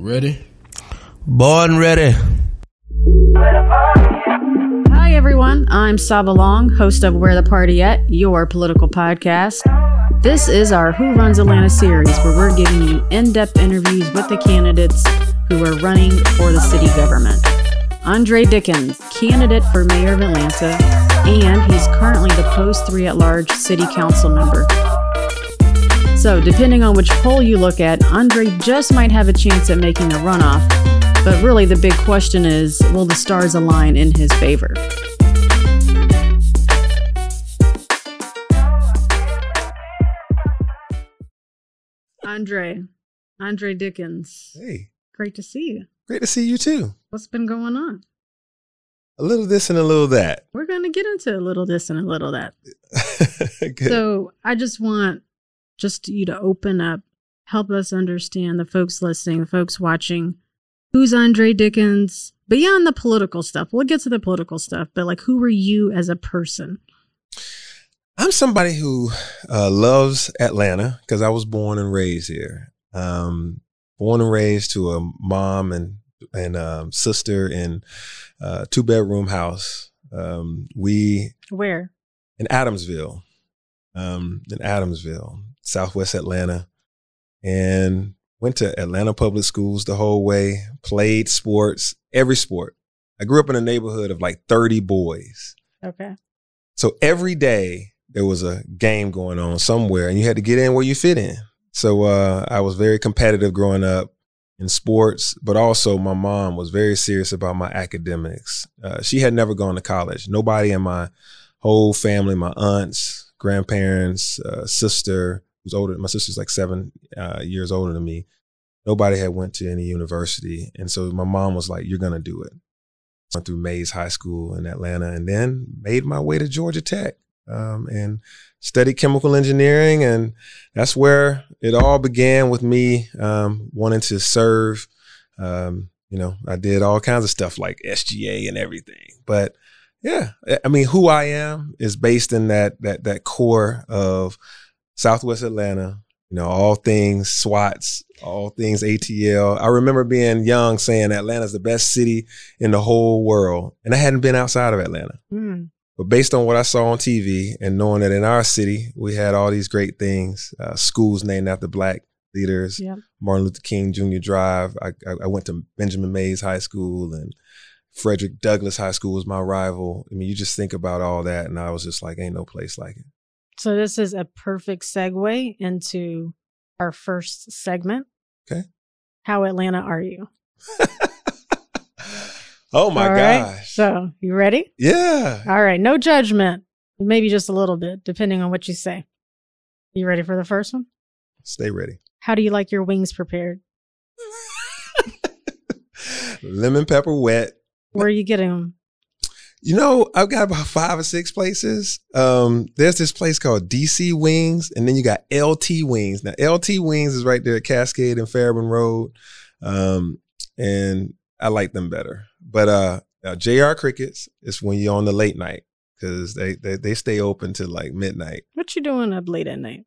Ready? Born ready. Hi, everyone. I'm Saba Long, host of Where the Party At, your political podcast. This is our Who Runs Atlanta series, where we're giving you in depth interviews with the candidates who are running for the city government. Andre Dickens, candidate for mayor of Atlanta, and he's currently the post three at large city council member. So, depending on which poll you look at, Andre just might have a chance at making a runoff. But really, the big question is will the stars align in his favor? Andre, Andre Dickens. Hey, Great to see you. great to see you too. What's been going on? A little this and a little that. We're going to get into a little this and a little that. So I just want just you to open up, help us understand the folks listening, the folks watching, who's Andre Dickens beyond the political stuff. We'll get to the political stuff, but like, who are you as a person? I'm somebody who uh, loves Atlanta because I was born and raised here. Um, born and raised to a mom and and um, sister in a two bedroom house. Um, we Where? in Adamsville, um, in Adamsville, Southwest Atlanta, and went to Atlanta public schools the whole way. Played sports, every sport. I grew up in a neighborhood of like 30 boys. Okay. So every day there was a game going on somewhere, and you had to get in where you fit in. So uh, I was very competitive growing up in sports, but also my mom was very serious about my academics. Uh, she had never gone to college. Nobody in my whole family, my aunts, grandparents, uh, sister who's older. My sister's like seven uh, years older than me. Nobody had went to any university, and so my mom was like, "You're gonna do it." Went through Mays High School in Atlanta, and then made my way to Georgia Tech um, and studied chemical engineering, and that's where it all began with me um, wanting to serve. Um, you know, I did all kinds of stuff like SGA and everything, but yeah, I mean, who I am is based in that that that core of Southwest Atlanta. You know, all things SWATs, all things ATL. I remember being young saying Atlanta's the best city in the whole world, and I hadn't been outside of Atlanta. Hmm. But based on what I saw on TV and knowing that in our city we had all these great things, uh, schools named after Black leaders, Yeah. Martin Luther King Jr. Drive. I, I, I went to Benjamin Mays High School and Frederick Douglass High School was my rival. I mean, you just think about all that, and I was just like, ain't no place like it. So this is a perfect segue into our first segment. Okay. How Atlanta are you? oh my All right? gosh! So you ready? yeah, All right. No judgment. Maybe just a little bit, depending on what you say. You ready for the first one? stay ready. How do you like your wings prepared? Lemon pepper wet. Where are you getting them? You know, I've got about five or six places. Um, there's this place called DC Wings, and then you got LT Wings. Now, LT Wings is right there at Cascade and Fairburn Road, um, and I like them better. But uh, uh, JR Crickets is when you're on the late night because they, they they stay open till like midnight. What you doing up late at night?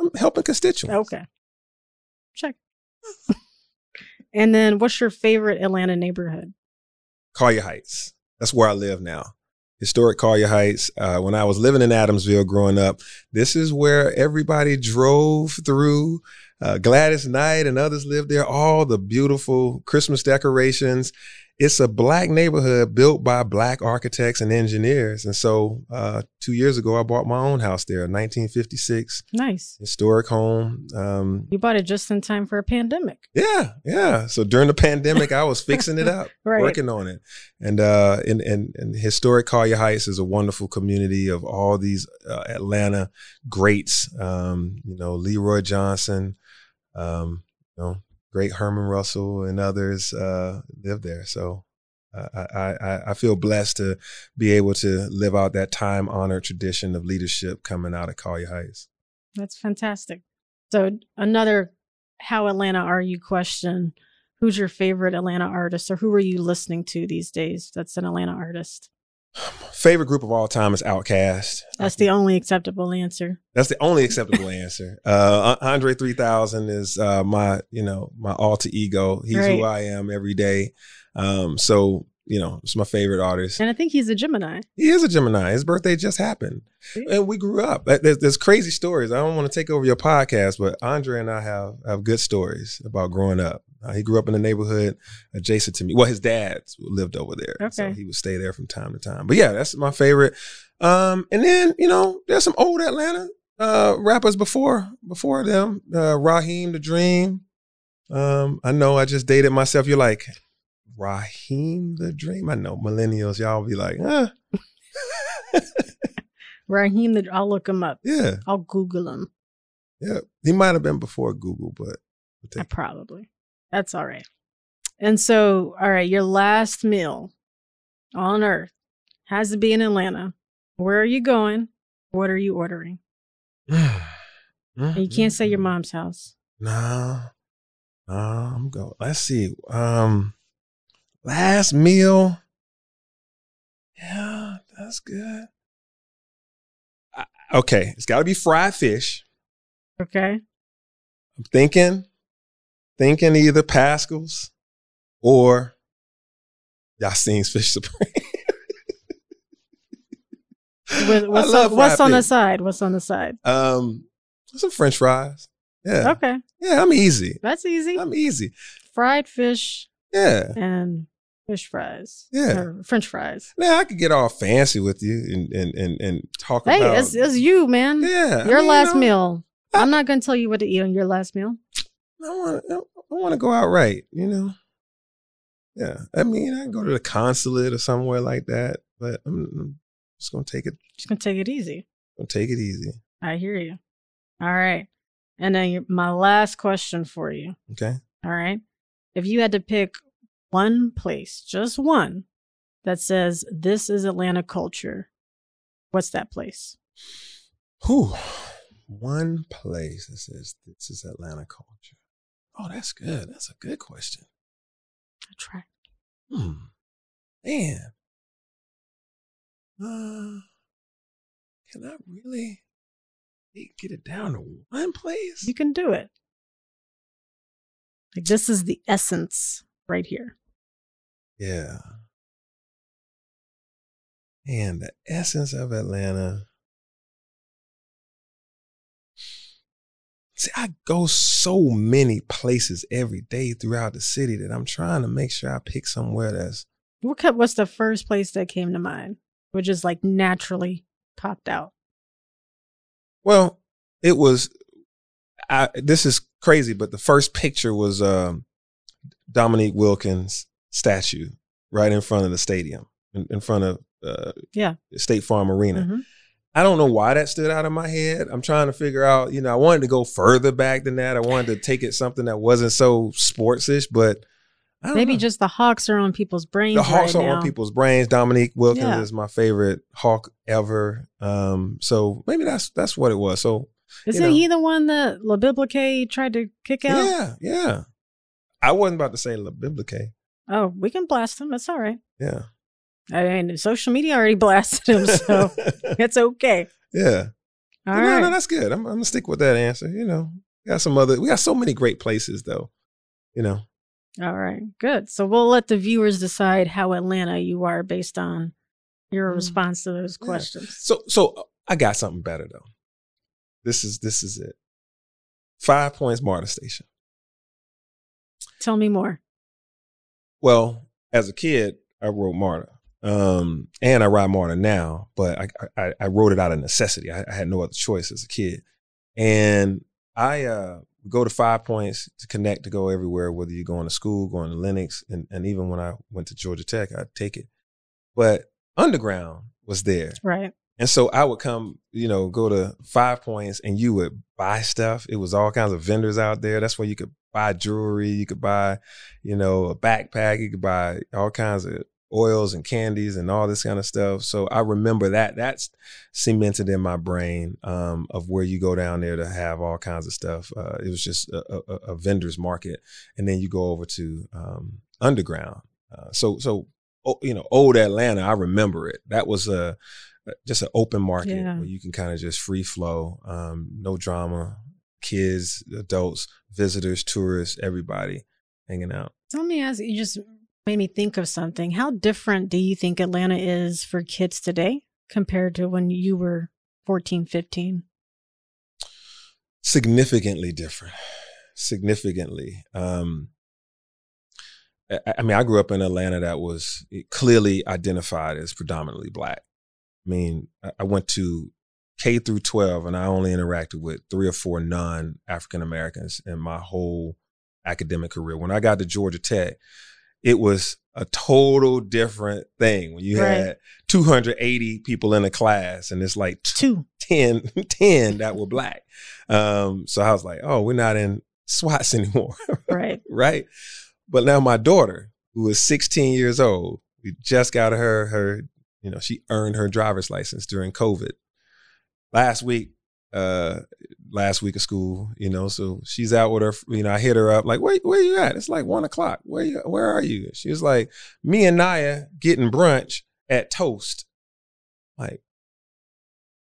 I'm helping constituents. Okay. Check. and then what's your favorite Atlanta neighborhood? Collier Heights. That's where I live now. Historic Collier Heights. Uh, when I was living in Adamsville growing up, this is where everybody drove through. Uh, Gladys Knight and others lived there. All the beautiful Christmas decorations. It's a black neighborhood built by black architects and engineers. And so, uh, two years ago, I bought my own house there, 1956 Nice. historic home. Um, You bought it just in time for a pandemic. yeah, yeah. So during the pandemic, I was fixing it up, Right. working on it. And uh, in, in, in historic Collier Heights is a wonderful community of all these uh, Atlanta greats. Um, you know, Leroy Johnson, um, you know, great Herman Russell, and others uh, live there. So. I, I, I feel blessed to be able to live out that time honored tradition of leadership coming out of Collier Heights. That's fantastic. So another how Atlanta are you question. Who's your favorite Atlanta artist or who are you listening to these days that's an Atlanta artist? Favorite group of all time is Outkast. That's the only acceptable answer. That's the only acceptable answer. Uh, Andre 3000 is uh, my, you know, my alter ego. He's Right. who I am every day. Um, so, you know, it's my favorite artist. And I think he's a Gemini. He is a Gemini. His birthday just happened. And we grew up. There's, there's crazy stories. I don't want to take over your podcast, but Andre and I have, have good stories about growing up. Uh, he grew up in the neighborhood adjacent to me. Well, his dad lived over there. So he would stay there from time to time. But yeah, that's my favorite. Um, and then, you know, there's some old Atlanta uh, rappers before before them. Uh, Raheem the Dream. Um, I know I just dated myself. You're like, Raheem the Dream? I know millennials, y'all be like, huh? Raheem, the, I'll look him up. yeah. I'll Google him. Yeah, he might have been before Google, but I take- probably. That's all right. And so, all right, your last meal on earth has to be in Atlanta. Where are you going? What are you ordering? Mm, and you mm, can't say your mm. mom's house. No, no, I'm going. Let's see. Um, last meal. Yeah, that's good. I, okay, it's got to be fried fish. Okay. I'm thinking, thinking either Paschal's or Yassine's Fish Supreme. What- What's, on, what's on the side? What's on the side? um, some French fries. Yeah, Okay. yeah, I'm easy. That's easy. I'm easy. Fried fish Yeah. and fish fries. Yeah. Or French fries. Now I could get all fancy with you and and and, and talk Hey, about. it's, it's you, man. yeah, I Your mean, last you know, meal. I'm not going to tell you what to eat on your last meal. I want I want to go out right, you know. Yeah, I mean, I can go to the consulate or somewhere like that, but I'm, I'm just gonna take it, Just going to take it easy. gonna take it easy. I hear you. All right. And then my last question for you. Okay. All right. If you had to pick one place, just one, that says this is Atlanta culture, what's that place? Whew. One place that says this is Atlanta culture. Oh, that's good. That's a good question. I try. Hmm. Man. Uh, can I really get it down to one place? You can do it. Like this is the essence right here. Yeah. And the essence of Atlanta. See, I go so many places every day throughout the city that I'm trying to make sure I pick somewhere that's What what's the first place that came to mind? Which is like naturally popped out. well, it was I this is crazy, but the first picture was um Dominique Wilkins statue right in front of the stadium, in, in front of uh Yeah. State Farm Arena. Mhm. I don't know why that stood out in my head. I'm trying to figure out, you know, I wanted to go further back than that. I wanted to take it something that wasn't so sportsish, but I don't Maybe know. just the hawks are on people's brains the Hawks right are now. on people's brains. Dominique Wilkins Yeah. is my favorite Hawk ever. Um, so maybe that's that's what it was. So Isn't know. he the one that La Biblique tried to kick out? yeah, yeah. I wasn't about to say La Biblique. Oh, we can blast him. That's all right. Yeah. I mean, social media already blasted him, so it's okay. yeah. All no, right. no, that's good. I'm, I'm gonna stick with that answer. You know, we got some other. We got so many great places though. You know. All right. Good. So we'll let the viewers decide how Atlanta you are based on your Mm. response to those Yeah. questions. So so uh, I got something better though. This is this is it. Five points MARTA station. Tell me more. Well, as a kid, I rode MARTA. Um, and I ride MARTA now, but I, I I rode it out of necessity. I, I had no other choice as a kid. And I uh go to five points to connect to go everywhere, whether you're going to school, going to Lenox, and, and even when I went to Georgia Tech, I'd take it. But Underground was there. Right. And so I would come, you know, go to Five Points and you would buy stuff. It was all kinds of vendors out there. That's where you could buy jewelry, you could buy, you know, a backpack, you could buy all kinds of oils and candies and all this kind of stuff. So I remember that. That's cemented in my brain um, of where you go down there to have all kinds of stuff. Uh, it was just a, a, a vendor's market. And then you go over to um, Underground. Uh, so, so you know, old Atlanta, I remember it. That was a just an open market Yeah. where you can kind of just free flow, um, no drama, kids, adults, visitors, tourists, everybody hanging out. So let me ask you, just made me think of something. How different do you think Atlanta is for kids today compared to when you were 14, 15? Significantly different. Significantly. Um, I, I mean, I grew up in Atlanta that was clearly identified as predominantly black. I mean, I, went to K through 12 and I only interacted with three or four non African Americans in my whole academic career. When I got to Georgia Tech, it was a total different thing when you Right. had 280 people in a class and it's like Two. 10, 10 that were black. Um, so I was like, oh, we're not in SWATs anymore. Right. right? But now my daughter, who is 16 years old, we just got her her, you know, she earned her driver's license during COVID. Last week, uh, last week of school, you know, so she's out with her, you know, I hit her up like, where where you at? It's like one o'clock. Where you where are you? She was like, me and Naya getting brunch at Toast. Like,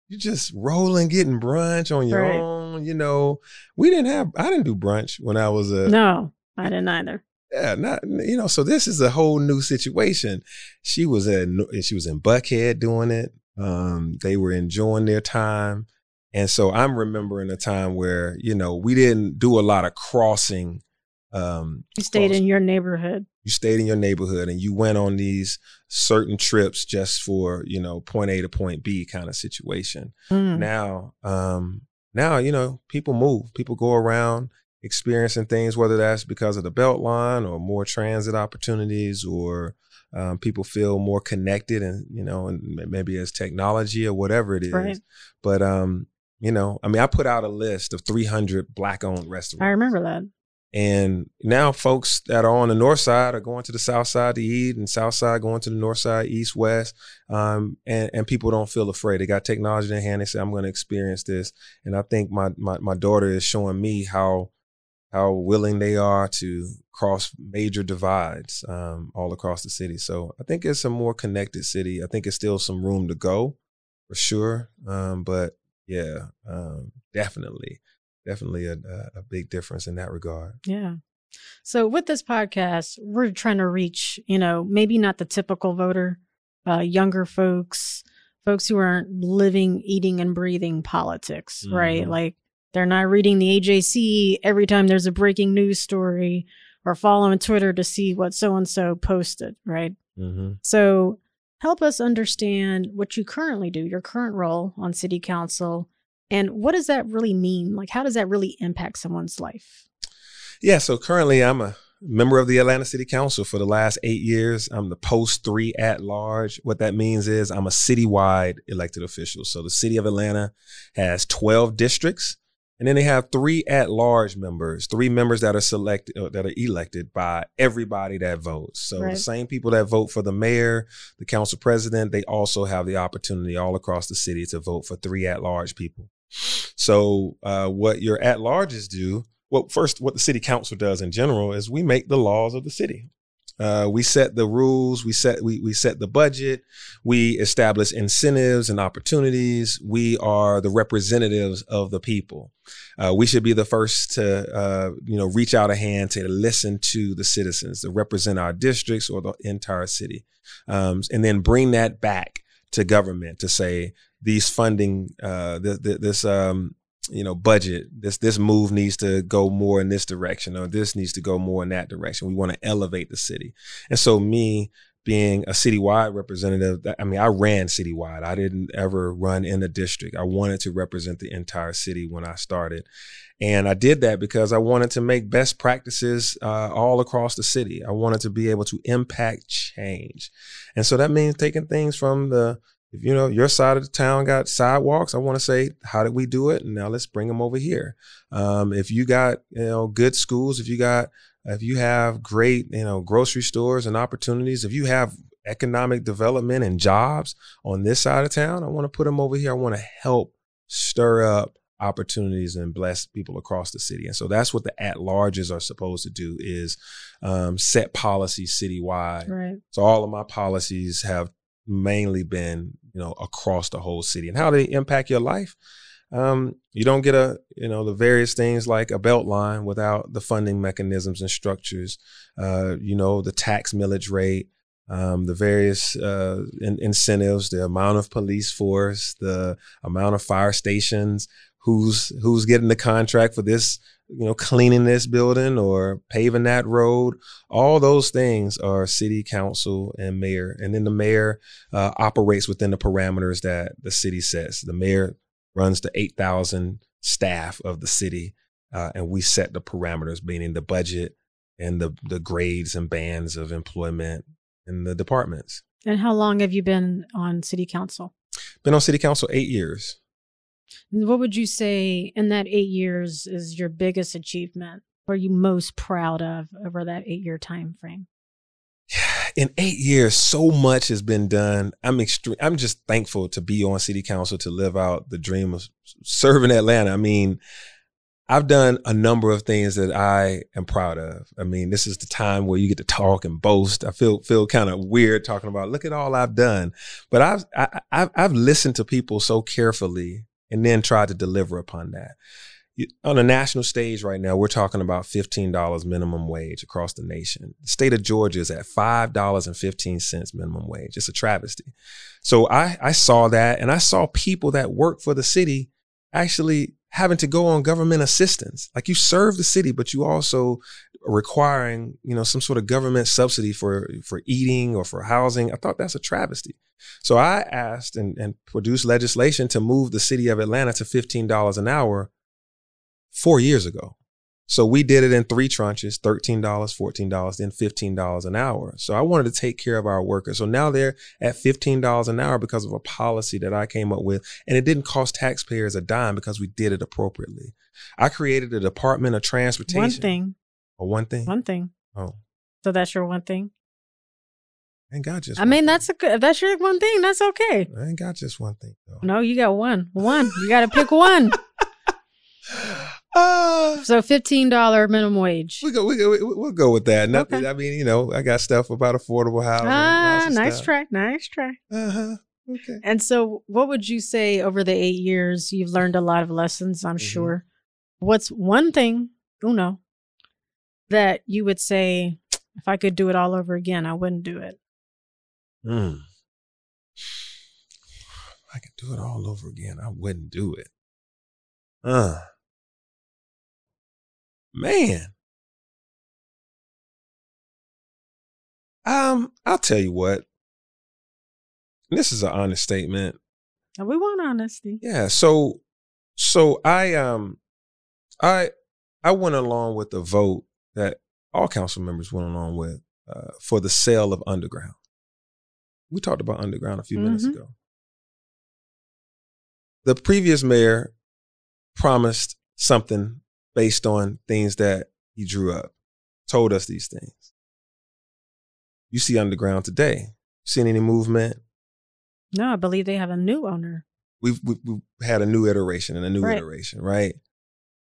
you just rolling, getting brunch on your Right. own, you know. We didn't have I didn't do brunch when I was a No, I didn't either. yeah, not you know. So this is a whole new situation. She was at she was in Buckhead doing it. Um, they were enjoying their time, and so I'm remembering a time where you know we didn't do a lot of crossing. Um, You stayed in your neighborhood. you stayed in your neighborhood and you went on these certain trips just for you know point A to point B kind of situation Mm. now um now you know people move people go around experiencing things whether that's because of the Beltline or more transit opportunities or um, people feel more connected and you know and maybe as technology or whatever it is Right. but um you know i mean i put out a list of 300 black owned restaurants I remember that. and now folks that are on the north side are going to the south side to eat, and south side going to the north side, east, west. Um, and, and people don't feel afraid. They got technology in their hand. They say, I'm going to experience this. And I think my, my, my daughter is showing me how, how willing they are to cross major divides um, all across the city. So I think it's a more connected city. I think it's still some room to go for sure. Um, but yeah, um, definitely, definitely a, a, big difference in that regard. Yeah. So with this podcast, we're trying to reach, you know, maybe not the typical voter, uh, younger folks, folks who aren't living, eating, and breathing politics, right? Mhm. Like they're not reading the AJC every time there's a breaking news story or following Twitter to see what so and so posted, right? Mm-hmm. So help us understand what you currently do, your current role on city council, and what does that really mean? Like, how does that really impact someone's life? Yeah, so currently I'm a member of the Atlanta City Council for the last eight years. I'm the post three at large. What that means is I'm a citywide elected official. So the city of Atlanta has 12 districts. And then they have three at large members, three members that are selected, uh, that are elected by everybody that votes. So Right. the same people that vote for the mayor, the council president, they also have the opportunity all across the city to vote for three at large people. So uh, what your at larges do well, first, what the city council does in general is we make the laws of the city. Uh, we set the rules. We set we we set the budget. We establish incentives and opportunities. We are the representatives of the people. Uh, we should be the first to uh, you know reach out a hand to listen to the citizens to represent our districts or the entire city, um, and then bring that back to government to say these funding uh, th- th- this um, you know budget this this move needs to go more in this direction or this needs to go more in that direction. We want to elevate the city. And so me being a citywide representative i mean i ran citywide. I didn't ever run in a district. I wanted to represent the entire city when i started. And i did that because i wanted to make best practices uh, all across the city. I wanted to be able to impact change. And so that means taking things from the if you know your side of the town got sidewalks, I want to say, how did we do it? And now let's bring them over here. Um, if you got you know good schools, if you got if you have great you know grocery stores and opportunities, if you have economic development and jobs on this side of town, I want to put them over here. I want to help stir up opportunities and bless people across the city. And so that's what the at larges are supposed to do is um, set policies citywide. Right. So all of my policies have mainly been, you know, across the whole city. And how they impact your life? Um, you don't get a, you know, the various things like a Beltline without the funding mechanisms and structures. Uh, you know, the tax millage rate, um, the various uh, in- incentives, the amount of police force, the amount of fire stations, who's who's getting the contract for this you know cleaning this building or paving that road. All those things are city council and mayor and then the mayor uh, operates within the parameters that the city sets. The mayor runs the 8000 staff of the city uh, and we set the parameters meaning the budget and the the grades and bands of employment in the departments. And how long have you been on city council? been on city council eight years What would you say in that eight years is your biggest achievement? Are you most proud of over that eight year time frame? in eight years, so much has been done. I'm extreme. I'm just thankful to be on city council to live out the dream of serving Atlanta. I mean, I've done a number of things that I am proud of. I mean, this is the time where you get to talk and boast. I feel feel kind of weird talking about look at all I've done, but I've I, I've I've listened to people so carefully and then tried to deliver upon that on a national stage right now, we're talking about $15 minimum wage across the nation. The state of Georgia is at $5.15 minimum wage. It's a travesty. So I, I saw that and I saw people that work for the city actually having to go on government assistance. Like you serve the city, but you also requiring, you know, some sort of government subsidy for, for eating or for housing. I thought that's a travesty. So I asked and, and produced legislation to move the city of Atlanta to $15 an hour four years ago. So we did it in three tranches, $13, $14, then $15 an hour. So I wanted to take care of our workers. So now they're at $15 an hour because of a policy that I came up with. And it didn't cost taxpayers a dime because we did it appropriately. I created a Department of Transportation. One thing. Or one thing? One thing. Oh. So that's your one thing? I ain't got just I mean, that's a good, that's your one thing, that's okay. I ain't got just one thing though. No, you got one. One. You got to pick one. Uh, so fifteen dollar minimum wage. We go. We go. We'll go with that. Nothing. Okay. I mean, you know, I got stuff about affordable housing. Ah, nice stuff. try. Nice try. Uh huh. Okay. And so, what would you say over the eight years? You've learned a lot of lessons, I'm Mhm. sure. What's one thing, uno, that you would say, if I could do it all over again, I wouldn't do it? Mm. I could do it all over again, I wouldn't do it. Uh. Man. Um, I'll tell you what. This is an honest statement. And we want honesty. Yeah. So so I um I I went along with the vote that all council members went along with uh, for the sale of underground. We talked about underground a few minutes Mhm. ago. The previous mayor promised something based on things that he drew up, told us these things. You see underground today. Seen any movement? No, I believe they have a new owner. we've, we've, we've had a new iteration and a new Right. iteration, right?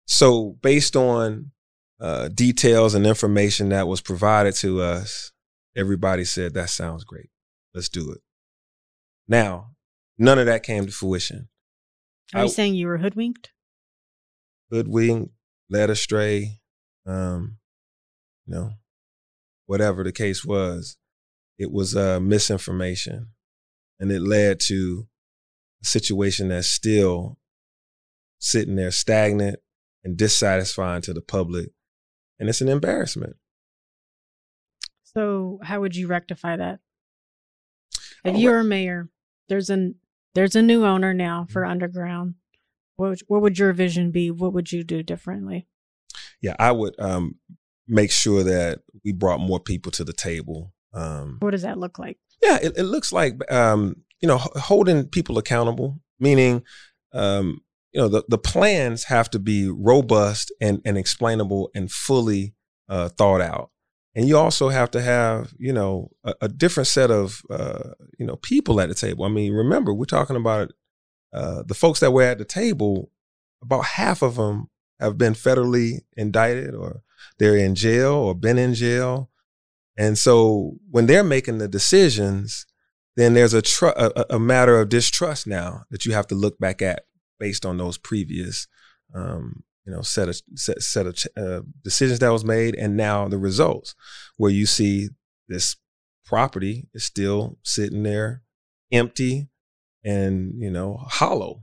So based on uh, details and information that was provided to us, everybody said that sounds great. Let's do it. Now, none of that came to fruition. Are I- you saying you were hoodwinked? Hoodwinked, led astray, um, you know, whatever the case was, it was uh, misinformation, and it led to a situation that's still sitting there stagnant and dissatisfying to the public, and it's an embarrassment. So, how would you rectify that? If Oh, you were mayor, there's an there's a new owner now for Mm-hmm. underground. What would, what would your vision be? What would you do differently? Yeah, I would um, make sure that we brought more people to the table. Um, What does that look like? Yeah, it, it looks like um, you know h- holding people accountable, meaning um, you know the the plans have to be robust and and explainable and fully uh, thought out, and you also have to have you know a, a different set of uh, you know people at the table. I mean, remember we're talking about uh, the folks that were at the table about half of them have been federally indicted or they're in jail or been in jail. And so when they're making the decisions, then there's a, tr- a, a matter of distrust now that you have to look back at based on those previous, um, you know, set of set, set of uh, decisions that was made, and now the results, where you see this property is still sitting there empty and you know hollow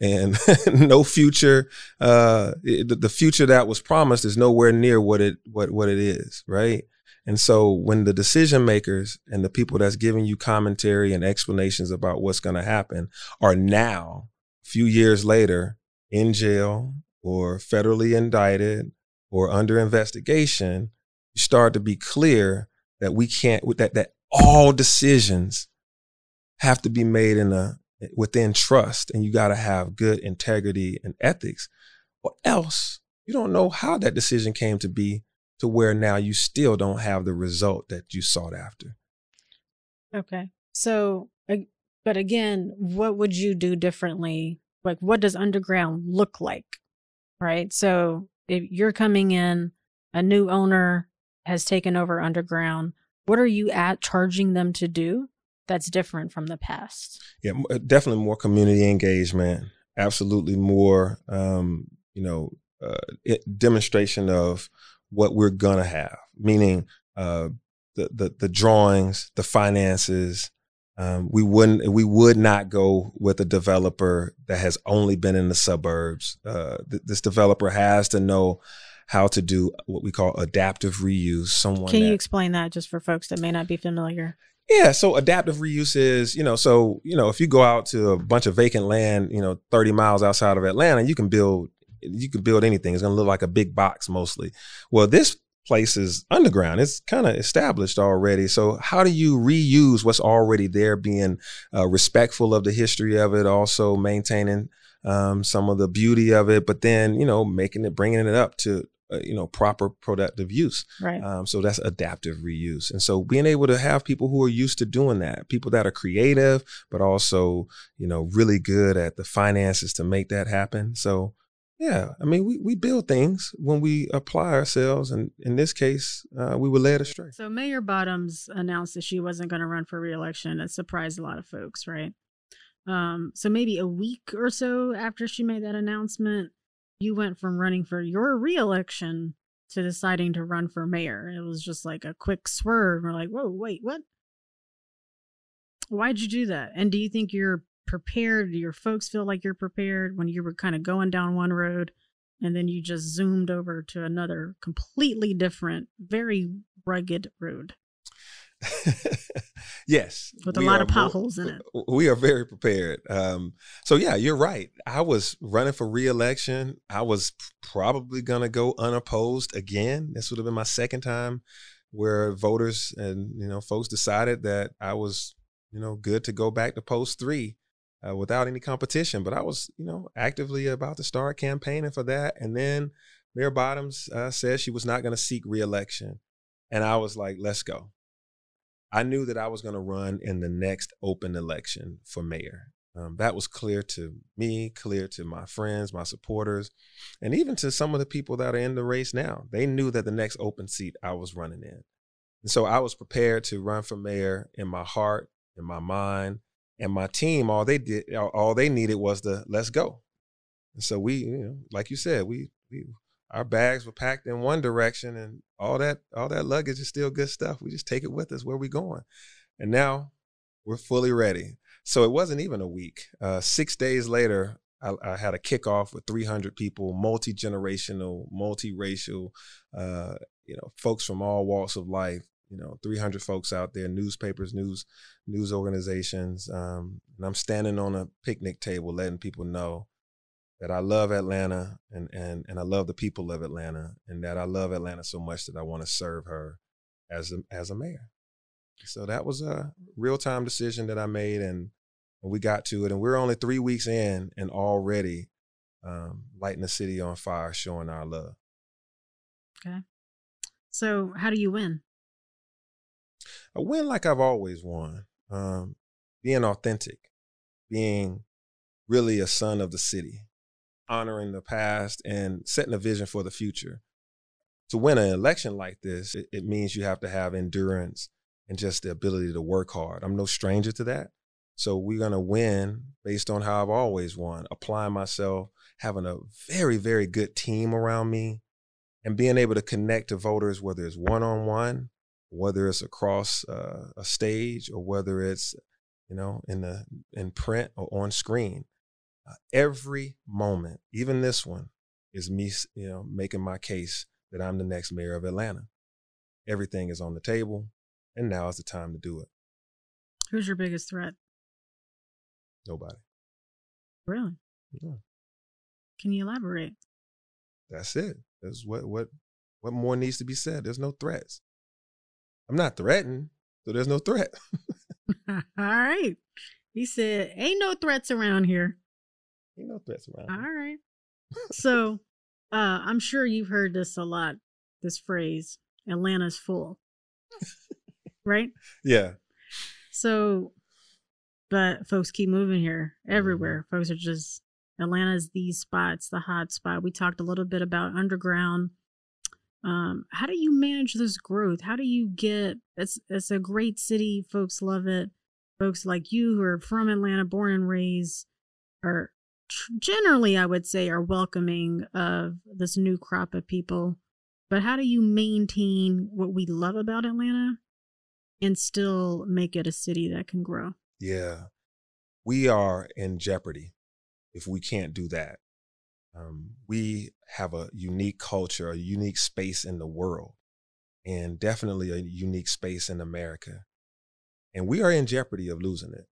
and no future uh it, the future that was promised is nowhere near what it what what it is right? And so when the decision makers and the people that's giving you commentary and explanations about what's going to happen are now a few years later in jail or federally indicted or under investigation you start to be clear that we can't that that all decisions have to be made in a within trust and you got to have good integrity and ethics. Or else you don't know how that decision came to be to where now you still don't have the result that you sought after. Okay. So but again what would you do differently? Like what does underground look like right so if you're coming in a new owner has taken over underground what are you at charging them to do that's different from the past? Yeah, uh, definitely more community engagement. Absolutely more, um, you know, uh, demonstration of what we're gonna have. Meaning, uh, the, the the drawings, the finances. Um, we wouldn't, we would not go with a developer that has only been in the suburbs. Uh, th- this developer has to know how to do what we call adaptive reuse. Someone can that, you explain that just for folks that may not be familiar? Yeah, so adaptive reuse is, you know, so, you know, if you go out to a bunch of vacant land, you know, 30 miles outside of Atlanta, you can build you can build anything. It's going to look like a big box mostly. Well, this place is underground. It's kind of established already. So how do you reuse what's already there, being uh, respectful of the history of it, also maintaining um, some of the beauty of it, but then you know making it, bringing it up to uh, you know proper productive use right um, so that's adaptive reuse and so being able to have people who are used to doing that people that are creative but also you know really good at the finances to make that happen so yeah i mean we, we build things when we apply ourselves and in this case uh, we were led astray so mayor bottoms announced that she wasn't going to run for reelection it surprised a lot of folks right um, so maybe a week or so after she made that announcement you went from running for your reelection to deciding to run for mayor. It was just like a quick swerve. We're like, whoa, wait, what? Why'd you do that? And do you think you're prepared? Do your folks feel like you're prepared when you were kind of going down one road and then you just zoomed over to another completely different, very rugged road? yes, with a lot of potholes more, in it. We are very prepared. Um, so yeah, you're right. I was running for reelection. I was probably gonna go unopposed again. This would have been my second time where voters and you know folks decided that I was you know good to go back to post three. Uh, without any competition, but I was, you know, actively about to start campaigning for that. And then Mayor Bottoms uh, said she was not going to seek reelection. And I was like, let's go. I knew that I was going to run in the next open election for mayor. Um, that was clear to me, clear to my friends, my supporters, and even to some of the people that are in the race now. They knew that the next open seat I was running in. And so I was prepared to run for mayor in my heart, in my mind, and my team. All they did, all they needed was the let's go. And so we, you know, like you said, we we our bags were packed in one direction and all that all that luggage is still good stuff. We just take it with us where we going. And now we're fully ready. So it wasn't even a week. Uh, six days later, I, I, had a kickoff with 300 people, multi generational, multiracial, uh, you know, folks from all walks of life. You know, 300 folks out there, newspapers, news, news organizations, um, and I'm standing on a picnic table, letting people know that I love Atlanta and and and I love the people of Atlanta and that I love Atlanta so much that I want to serve her as a, as a mayor. So that was a real time decision that I made and, and we got to it and we're only 3 weeks in and already um, lighting the city on fire showing our love. Okay. So how do you win? I win like I've always won. Um, being authentic, being really a son of the city, honoring the past and setting a vision for the future. To win an election like this, it, it means you have to have endurance and just the ability to work hard. I'm no stranger to that. So we're going to win based on how I've always won, applying myself, having a very, very good team around me, and being able to connect to voters, whether it's one on one, whether it's across uh, a stage, or whether it's you know in the in print or on screen. Uh, every moment, even this one, is me you know making my case that I'm the next mayor of Atlanta. Everything is on the table, and now is the time to do it. Who's your biggest threat? Nobody. Really? Yeah. Can you elaborate? That's it. That's what what what more needs to be said. There's no threats. I'm not threatened, so there's no threat. All right. He said, "Ain't no threats around here." Ain't no threats around. All right. so, uh, I'm sure you've heard this a lot. This phrase, "Atlanta's full," right? Yeah. So, but folks keep moving here Mm-hmm. everywhere. Folks are just Atlanta's these spots, the hot spot. We talked a little bit about underground. Um, how do you manage this growth? How do you get it's it's a great city, folks love it. Folks like you who are from Atlanta, born and raised, are generally, I would say, are welcoming of this new crop of people. But how do you maintain what we love about Atlanta and still make it a city that can grow? Yeah. We are in jeopardy if we can't do that. Um, we have a unique culture, a unique space in the world, and definitely a unique space in America. And we are in jeopardy of losing it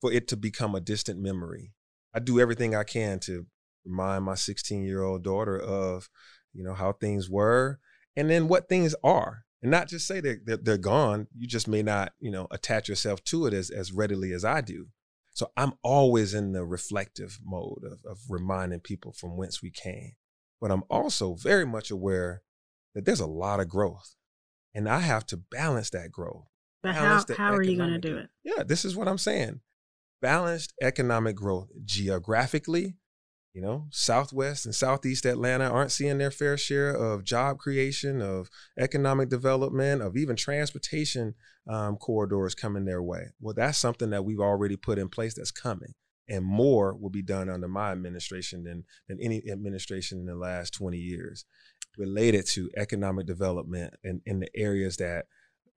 for it to become a distant memory. I do everything I can to remind my 16 year old daughter of, you know, how things were and then what things are. And not just say that they're, they're gone. You just may not, you know, attach yourself to it as, as readily as I do. So I'm always in the reflective mode of, of reminding people from whence we came. But I'm also very much aware that there's a lot of growth. And I have to balance that growth. But how, how are you going to do it? Yeah, this is what I'm saying. Balanced economic growth geographically. You know, Southwest and Southeast Atlanta aren't seeing their fair share of job creation, of economic development, of even transportation um, corridors coming their way. Well, that's something that we've already put in place that's coming. And more will be done under my administration than, than any administration in the last 20 years related to economic development in, in the areas that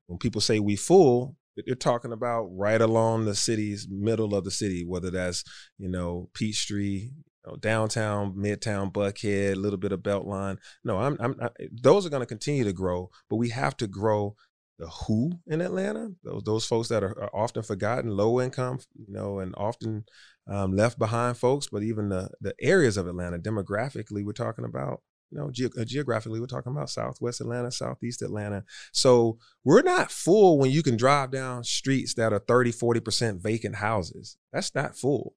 when people say we full, they're talking about right along the city's middle of the city, whether that's, you know, Peachtree, know, downtown, midtown, Buckhead, a little bit of Beltline. No, I'm, I'm I, those are going to continue to grow, but we have to grow the who in Atlanta. Those those folks that are, are often forgotten, low income, you know, and often um, left behind folks. But even the the areas of Atlanta, demographically, we're talking about you know, ge- uh, geographically, we're talking about Southwest Atlanta, Southeast Atlanta. So we're not full when you can drive down streets that are 30, 40% vacant houses. That's not full.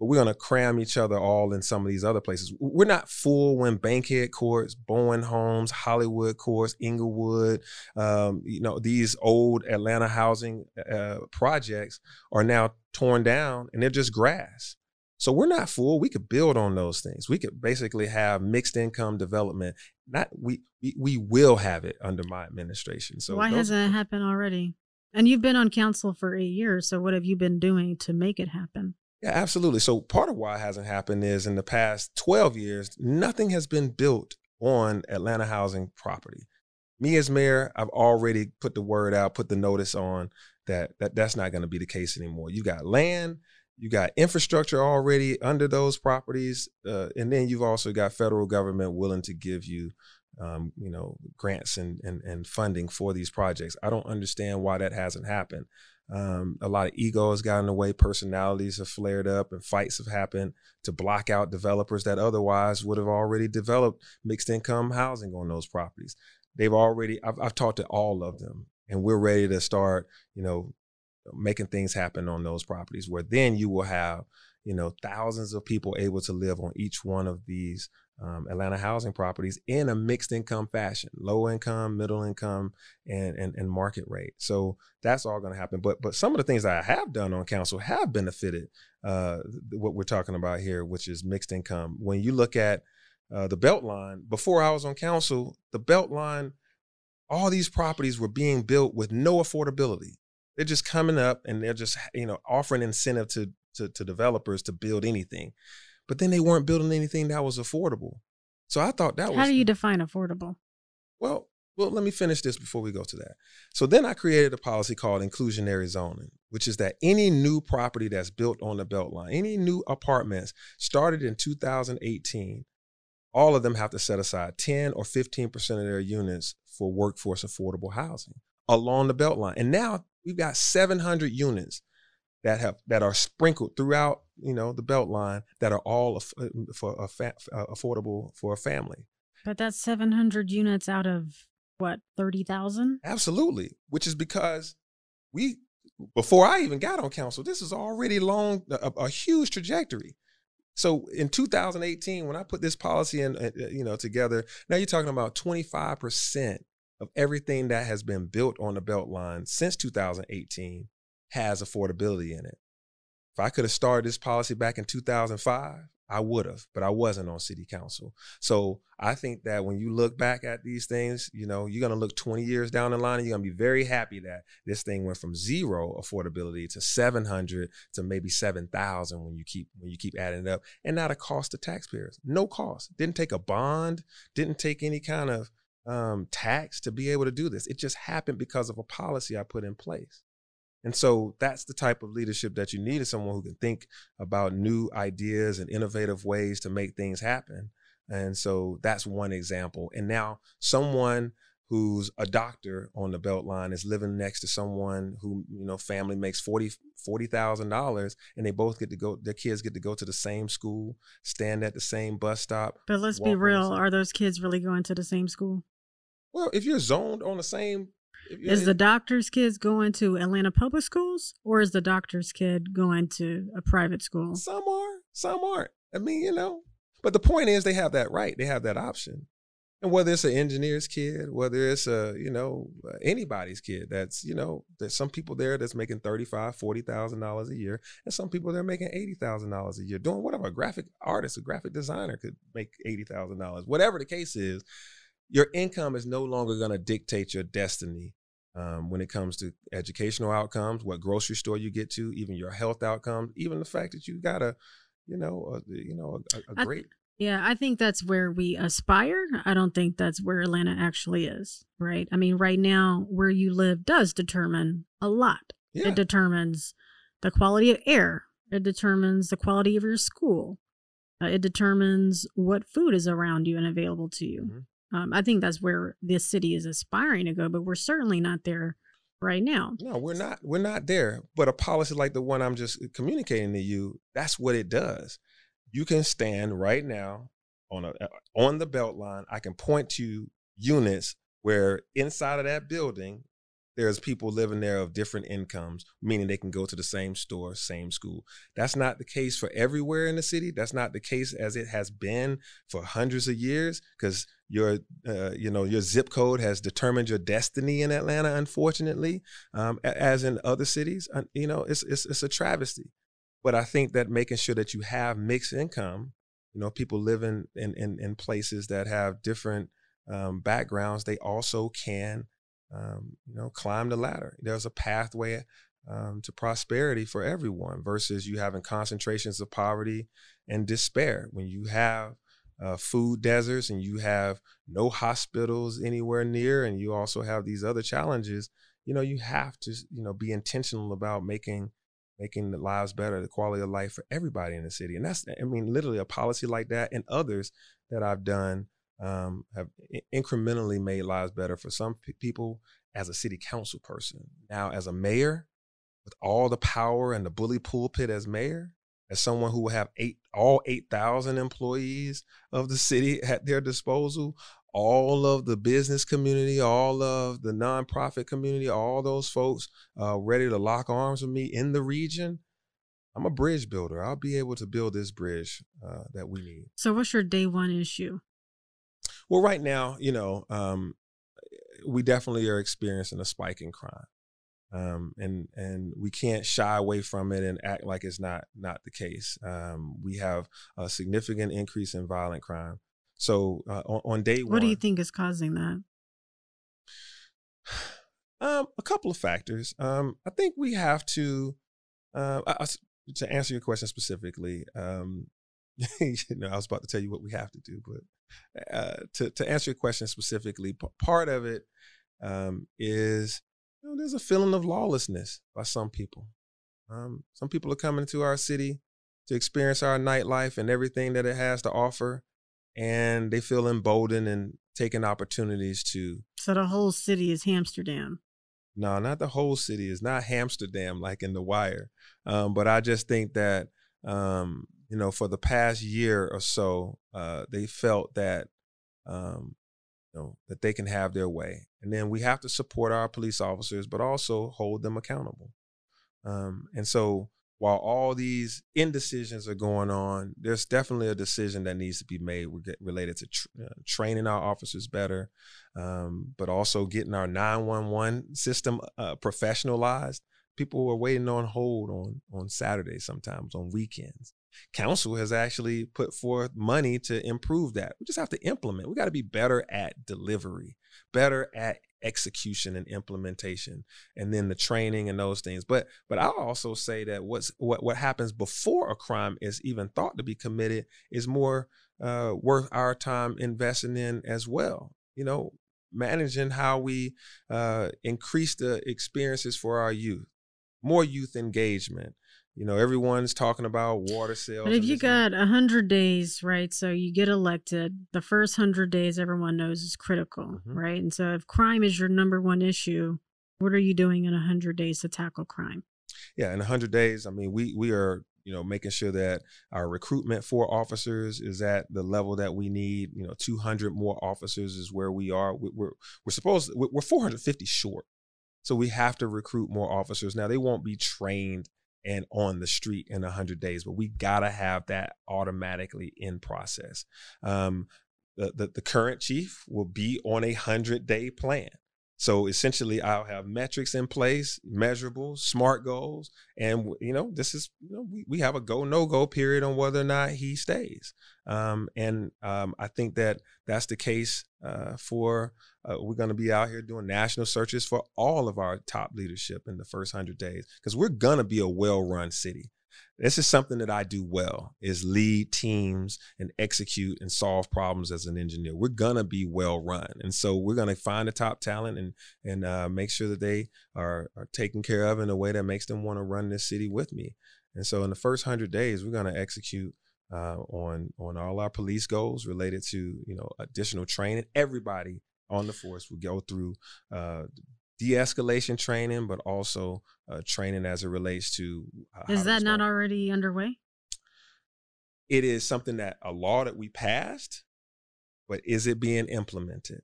But we're going to cram each other all in some of these other places. We're not full when Bankhead Courts, Bowen Homes, Hollywood Courts, Englewood, um, you know, these old Atlanta housing uh, projects are now torn down and they're just grass. So we're not full. We could build on those things. We could basically have mixed income development. Not we we, we will have it under my administration. So Why hasn't it happened already? And you've been on council for eight years, so what have you been doing to make it happen? Yeah, absolutely. So part of why it hasn't happened is in the past 12 years, nothing has been built on Atlanta housing property. Me as mayor, I've already put the word out, put the notice on that, that that's not going to be the case anymore. You got land, you got infrastructure already under those properties, uh, and then you've also got federal government willing to give you, um, you know, grants and, and and funding for these projects. I don't understand why that hasn't happened. Um, a lot of ego has gotten in the way. Personalities have flared up, and fights have happened to block out developers that otherwise would have already developed mixed income housing on those properties. They've already. I've, I've talked to all of them, and we're ready to start. You know, making things happen on those properties. Where then you will have, you know, thousands of people able to live on each one of these um, Atlanta housing properties in a mixed income fashion, low income, middle income, and and, and market rate. So that's all going to happen. But but some of the things that I have done on council have benefited uh, what we're talking about here, which is mixed income. When you look at uh, the Beltline, before I was on council, the Beltline, all these properties were being built with no affordability. They're just coming up and they're just you know offering incentive to to, to developers to build anything but then they weren't building anything that was affordable. So I thought that How was How do you define affordable? Well, well, let me finish this before we go to that. So then I created a policy called inclusionary zoning, which is that any new property that's built on the Beltline, any new apartments started in 2018, all of them have to set aside 10 or 15% of their units for workforce affordable housing along the Beltline. And now we've got 700 units that have that are sprinkled throughout you know the Beltline that are all af- uh, for a fa- uh, affordable for a family. But that's 700 units out of what 30,000 absolutely which is because we before i even got on council this is already long a, a huge trajectory. So in 2018 when i put this policy in uh, you know together now you're talking about 25% of everything that has been built on the Beltline since 2018 has affordability in it. If I could have started this policy back in 2005, I would have, but I wasn't on city council. So I think that when you look back at these things, you know, you're going to look 20 years down the line and you're going to be very happy that this thing went from zero affordability to 700 to maybe 7,000 when you keep when you keep adding it up and not a cost to taxpayers. No cost. Didn't take a bond, didn't take any kind of um, tax to be able to do this. It just happened because of a policy I put in place. And so that's the type of leadership that you need is someone who can think about new ideas and innovative ways to make things happen. And so that's one example. And now someone who's a doctor on the Beltline is living next to someone who, you know, family makes 40 $40,000 and they both get to go their kids get to go to the same school, stand at the same bus stop. But let's be real, are those kids really going to the same school? Well, if you're zoned on the same is the doctor's kids going to Atlanta public schools or is the doctor's kid going to a private school? Some are, some aren't. I mean, you know, but the point is they have that right. They have that option. And whether it's an engineer's kid, whether it's a, you know, uh, anybody's kid, that's, you know, there's some people there that's making $35, $40,000 a year. And some people they're making $80,000 a year doing whatever. A graphic artist, a graphic designer could make $80,000. Whatever the case is, your income is no longer going to dictate your destiny um, when it comes to educational outcomes, what grocery store you get to, even your health outcomes, even the fact that you got a, you know, a, you know, a, a great. yeah, I think that's where we aspire. I don't think that's where Atlanta actually is, right? I mean, right now, where you live does determine a lot. Yeah. It determines the quality of air. It determines the quality of your school. Uh, it determines what food is around you and available to you. Mm-hmm. Um, I think that's where this city is aspiring to go, but we're certainly not there right now. No, we're not. We're not there. But a policy like the one I'm just communicating to you, that's what it does. You can stand right now on a uh, on the Beltline. I can point to units where inside of that building there's people living there of different incomes, meaning they can go to the same store, same school. That's not the case for everywhere in the city. That's not the case as it has been for hundreds of years, because your, uh, you know, your zip code has determined your destiny in Atlanta. Unfortunately, um, as in other cities, you know, it's, it's it's a travesty. But I think that making sure that you have mixed income, you know, people living in in, in places that have different um, backgrounds, they also can um, you know, climb the ladder. There's a pathway um, to prosperity for everyone versus you having concentrations of poverty and despair. When you have uh, food deserts and you have no hospitals anywhere near, and you also have these other challenges, you know, you have to, you know, be intentional about making making the lives better, the quality of life for everybody in the city. And that's, I mean, literally a policy like that and others that I've done um, have incrementally made lives better for some p- people as a city council person. Now, as a mayor, with all the power and the bully pulpit as mayor, as someone who will have eight all 8,000 employees of the city at their disposal, all of the business community, all of the nonprofit community, all those folks uh, ready to lock arms with me in the region. I'm a bridge builder. I'll be able to build this bridge uh, that we need. So, what's your day one issue? Well, right now, you know, um, we definitely are experiencing a spike in crime, um, and and we can't shy away from it and act like it's not not the case. Um, we have a significant increase in violent crime. So uh, on, on, day what one, do you think is causing that? Um, a couple of factors. Um, I think we have to. Uh, I, to answer your question specifically, um, you know, I was about to tell you what we have to do, but uh, to to answer your question specifically, part of it um, is you know, there's a feeling of lawlessness by some people. Um, some people are coming to our city to experience our nightlife and everything that it has to offer, and they feel emboldened and taking opportunities to. So the whole city is Hamsterdam. No, not the whole city. It's not Hamsterdam like in The Wire. Um, but I just think that um, you know, for the past year or so, uh, they felt that um, you know that they can have their way, and then we have to support our police officers, but also hold them accountable. Um, and so, while all these indecisions are going on, there's definitely a decision that needs to be made related to tr- uh, training our officers better, um, but also getting our 911 system uh, professionalized. People were waiting on hold on on Saturdays, sometimes on weekends. Council has actually put forth money to improve that. We just have to implement. We got to be better at delivery, better at execution and implementation, and then the training and those things. But but I'll also say that what's what what happens before a crime is even thought to be committed is more uh, worth our time investing in as well. You know, managing how we uh, increase the experiences for our youth, more youth engagement, you know, everyone's talking about water sales. But if you got a hundred days, right? So you get elected, the first hundred days everyone knows is critical, mm-hmm. right? And so if crime is your number one issue, what are you doing in a hundred days to tackle crime? Yeah, in a hundred days, I mean, we we are you know making sure that our recruitment for officers is at the level that we need. You know, 200 more officers is where we are. We're we're supposed we're 450 short, so we have to recruit more officers. Now they won't be trained and on the street in 100 days but we gotta have that automatically in process um, the, the, the current chief will be on a 100 day plan so essentially, I'll have metrics in place, measurable, smart goals, and you know, this is you know, we, we have a go no go period on whether or not he stays. Um, and um, I think that that's the case uh, for uh, we're going to be out here doing national searches for all of our top leadership in the first hundred days because we're going to be a well run city this is something that I do well is lead teams and execute and solve problems as an engineer. We're gonna be well run, and so we're gonna find the top talent and and uh, make sure that they are are taken care of in a way that makes them want to run this city with me. And so in the first hundred days, we're gonna execute uh, on on all our police goals related to you know additional training. Everybody on the force will go through uh, de-escalation training, but also uh, training as it relates to. Uh, is that not already underway? It is something that a law that we passed, but is it being implemented?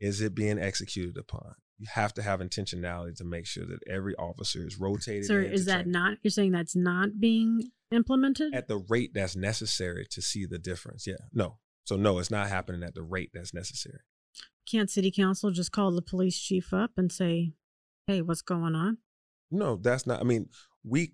Is it being executed upon? You have to have intentionality to make sure that every officer is rotated. So is that training. not? You're saying that's not being implemented at the rate that's necessary to see the difference? Yeah, no. So no, it's not happening at the rate that's necessary. Can't city council just call the police chief up and say, "Hey, what's going on?" No, that's not. I mean, we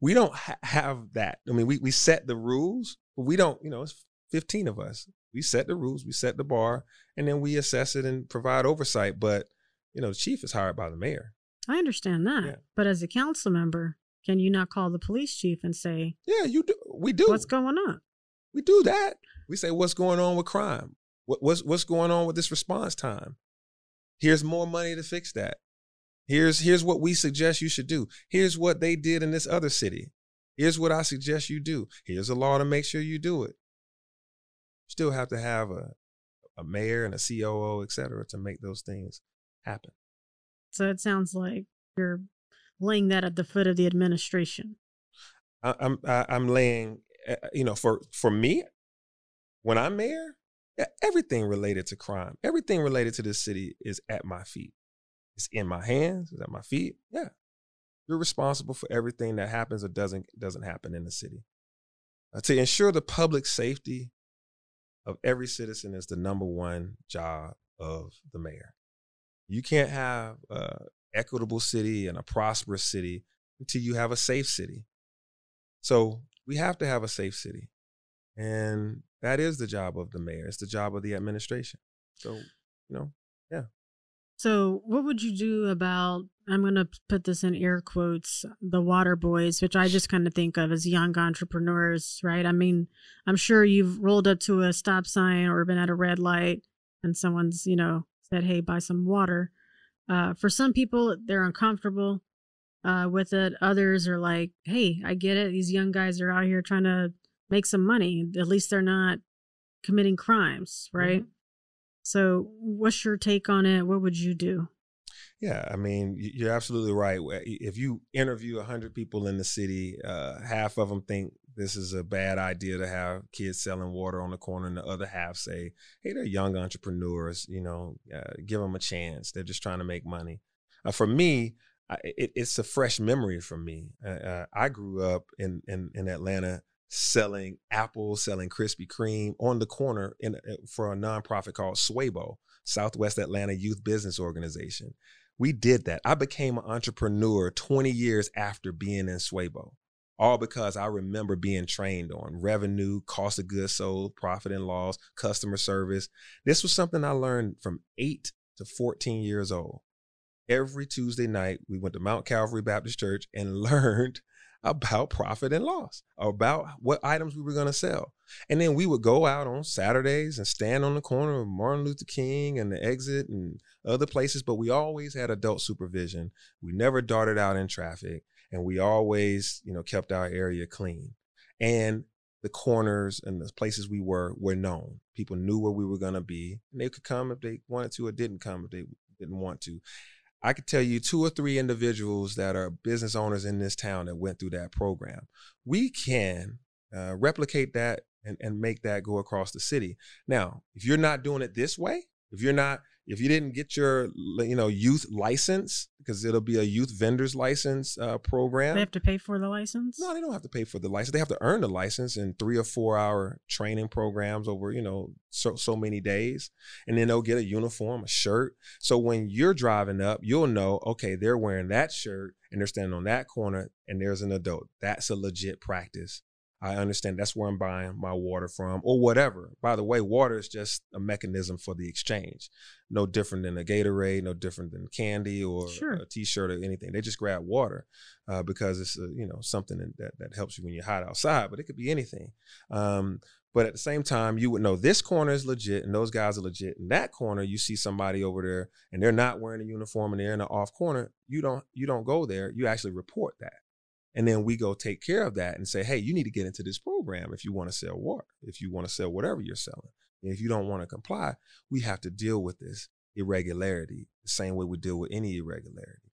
we don't ha- have that. I mean, we we set the rules, but we don't. You know, it's fifteen of us. We set the rules, we set the bar, and then we assess it and provide oversight. But you know, the chief is hired by the mayor. I understand that, yeah. but as a council member, can you not call the police chief and say, "Yeah, you do. We do. What's going on?" We do that. We say, "What's going on with crime? What, what's what's going on with this response time? Here's more money to fix that. Here's here's what we suggest you should do. Here's what they did in this other city. Here's what I suggest you do. Here's a law to make sure you do it. Still have to have a a mayor and a COO, et cetera, to make those things happen. So it sounds like you're laying that at the foot of the administration. I, I'm I, I'm laying, eh, you know, for for me, when I'm mayor, everything related to crime, everything related to this city is at my feet. It's in my hands, it's at my feet. Yeah. you're responsible for everything that happens or doesn't doesn't happen in the city. Uh, to ensure the public safety of every citizen is the number one job of the mayor. You can't have a equitable city and a prosperous city until you have a safe city. So we have to have a safe city. And that is the job of the mayor. It's the job of the administration. So, you know, yeah. So, what would you do about? I'm going to put this in air quotes, the water boys, which I just kind of think of as young entrepreneurs, right? I mean, I'm sure you've rolled up to a stop sign or been at a red light and someone's, you know, said, hey, buy some water. Uh, for some people, they're uncomfortable uh, with it. Others are like, hey, I get it. These young guys are out here trying to make some money. At least they're not committing crimes, right? Mm-hmm. So, what's your take on it? What would you do? Yeah, I mean, you're absolutely right. If you interview 100 people in the city, uh, half of them think this is a bad idea to have kids selling water on the corner, and the other half say, hey, they're young entrepreneurs, you know, uh, give them a chance. They're just trying to make money. Uh, for me, it, it's a fresh memory for me. Uh, uh, I grew up in, in, in Atlanta selling apples, selling Krispy Kreme on the corner in, uh, for a nonprofit called SWAYBO, Southwest Atlanta Youth Business Organization. We did that. I became an entrepreneur 20 years after being in SWAYBO, all because I remember being trained on revenue, cost of goods sold, profit and loss, customer service. This was something I learned from eight to 14 years old. Every Tuesday night, we went to Mount Calvary Baptist Church and learned about profit and loss, about what items we were going to sell. And then we would go out on Saturdays and stand on the corner of Martin Luther King and the exit and other places, but we always had adult supervision. We never darted out in traffic and we always, you know, kept our area clean. And the corners and the places we were were known. People knew where we were going to be and they could come if they wanted to or didn't come if they didn't want to. I could tell you two or three individuals that are business owners in this town that went through that program. We can uh, replicate that and, and make that go across the city. Now, if you're not doing it this way, if you're not if you didn't get your you know youth license because it'll be a youth vendors license uh, program. They have to pay for the license? No they don't have to pay for the license. They have to earn the license in three or four hour training programs over you know so, so many days. And then they'll get a uniform a shirt. So when you're driving up you'll know okay they're wearing that shirt and they're standing on that corner and there's an adult. That's a legit practice I understand that's where I'm buying my water from or whatever. By the way, water is just a mechanism for the exchange. No different than a Gatorade, no different than candy or sure. a t-shirt or anything. They just grab water uh, because it's a, you know something that that helps you when you're hot outside, but it could be anything. Um, but at the same time, you would know this corner is legit and those guys are legit. In that corner, you see somebody over there and they're not wearing a uniform and they're in the off corner. You don't you don't go there. You actually report that. And then we go take care of that and say, hey, you need to get into this program if you want to sell water, if you want to sell whatever you're selling. And if you don't want to comply, we have to deal with this irregularity the same way we deal with any irregularity.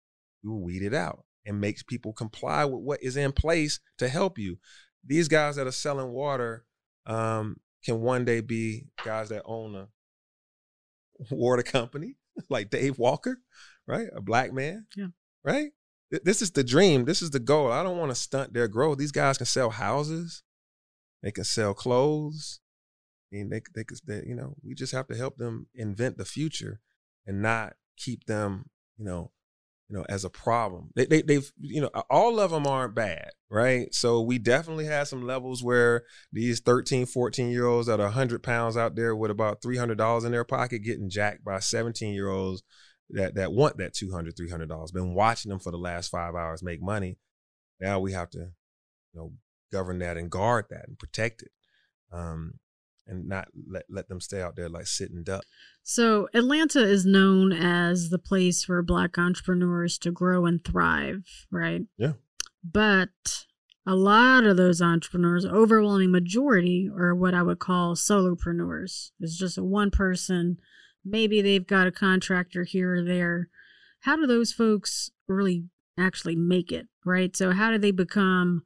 We will weed it out and make people comply with what is in place to help you. These guys that are selling water um, can one day be guys that own a water company like Dave Walker, right? A black man, yeah, right? This is the dream. This is the goal. I don't want to stunt their growth. These guys can sell houses. They can sell clothes. I mean, they they they, you know, we just have to help them invent the future and not keep them, you know, you know, as a problem. They, they they've, you know, all of them aren't bad, right? So we definitely have some levels where these 13, 14 year olds that are 100 pounds out there with about $300 in their pocket getting jacked by 17 year olds that that want that 200 300 dollars been watching them for the last five hours make money. Now we have to you know govern that and guard that and protect it um, and not let, let them stay out there like sitting duck. So atlanta is known as the place for black entrepreneurs to grow and thrive right? Yeah. But a lot of those entrepreneurs overwhelming majority are what i would call solopreneurs. It's just a one person maybe they've got a contractor here or there. How do those folks really actually make it, right? So, how do they become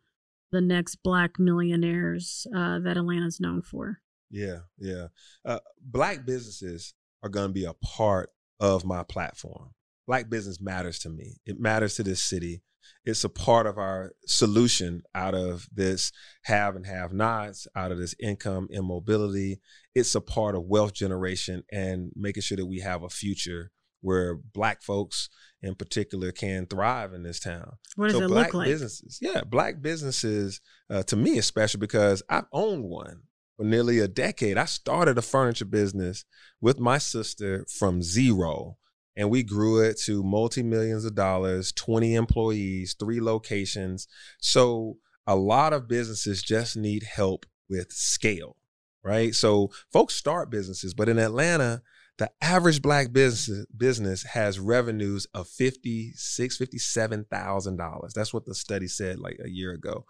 the next black millionaires uh, that Atlanta's known for? Yeah, yeah. Uh, black businesses are going to be a part of my platform. Black business matters to me. It matters to this city. It's a part of our solution out of this have and have nots, out of this income immobility. It's a part of wealth generation and making sure that we have a future where black folks in particular can thrive in this town. What does so it black look like? businesses, yeah, black businesses uh, to me is special because I've owned one for nearly a decade. I started a furniture business with my sister from zero, and we grew it to multi millions of dollars, 20 employees, three locations. So a lot of businesses just need help with scale, right? So folks start businesses, but in Atlanta, the average black business business has revenues of fifty six, fifty seven thousand dollars. That's what the study said like a year ago.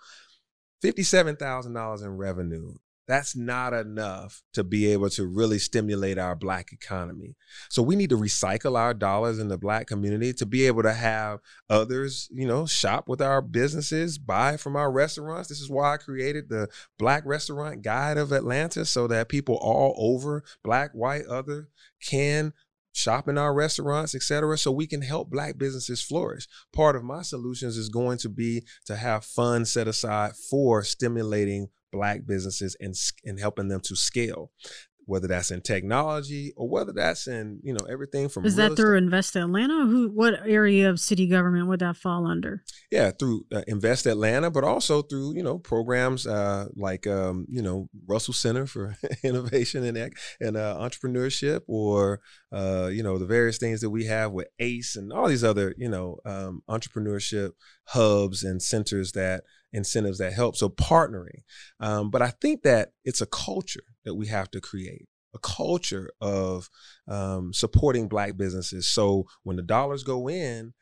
Fifty seven thousand dollars in revenue that's not enough to be able to really stimulate our black economy. So we need to recycle our dollars in the black community to be able to have others, you know, shop with our businesses, buy from our restaurants. This is why I created the Black Restaurant Guide of Atlanta so that people all over, black, white, other, can shop in our restaurants, etc., so we can help black businesses flourish. Part of my solutions is going to be to have funds set aside for stimulating black businesses and, and helping them to scale whether that's in technology or whether that's in you know everything from is that through invest atlanta? Who what area of city government would that fall under? Yeah through uh, invest atlanta but also through you know programs uh, like um, you know russell center for innovation and, and uh, entrepreneurship or uh, you know the various things that we have with ace and all these other you know um, entrepreneurship hubs and centers that incentives that help. So partnering. Um, but I think that it's a culture that we have to create a culture of um, supporting black businesses. So when the dollars go in,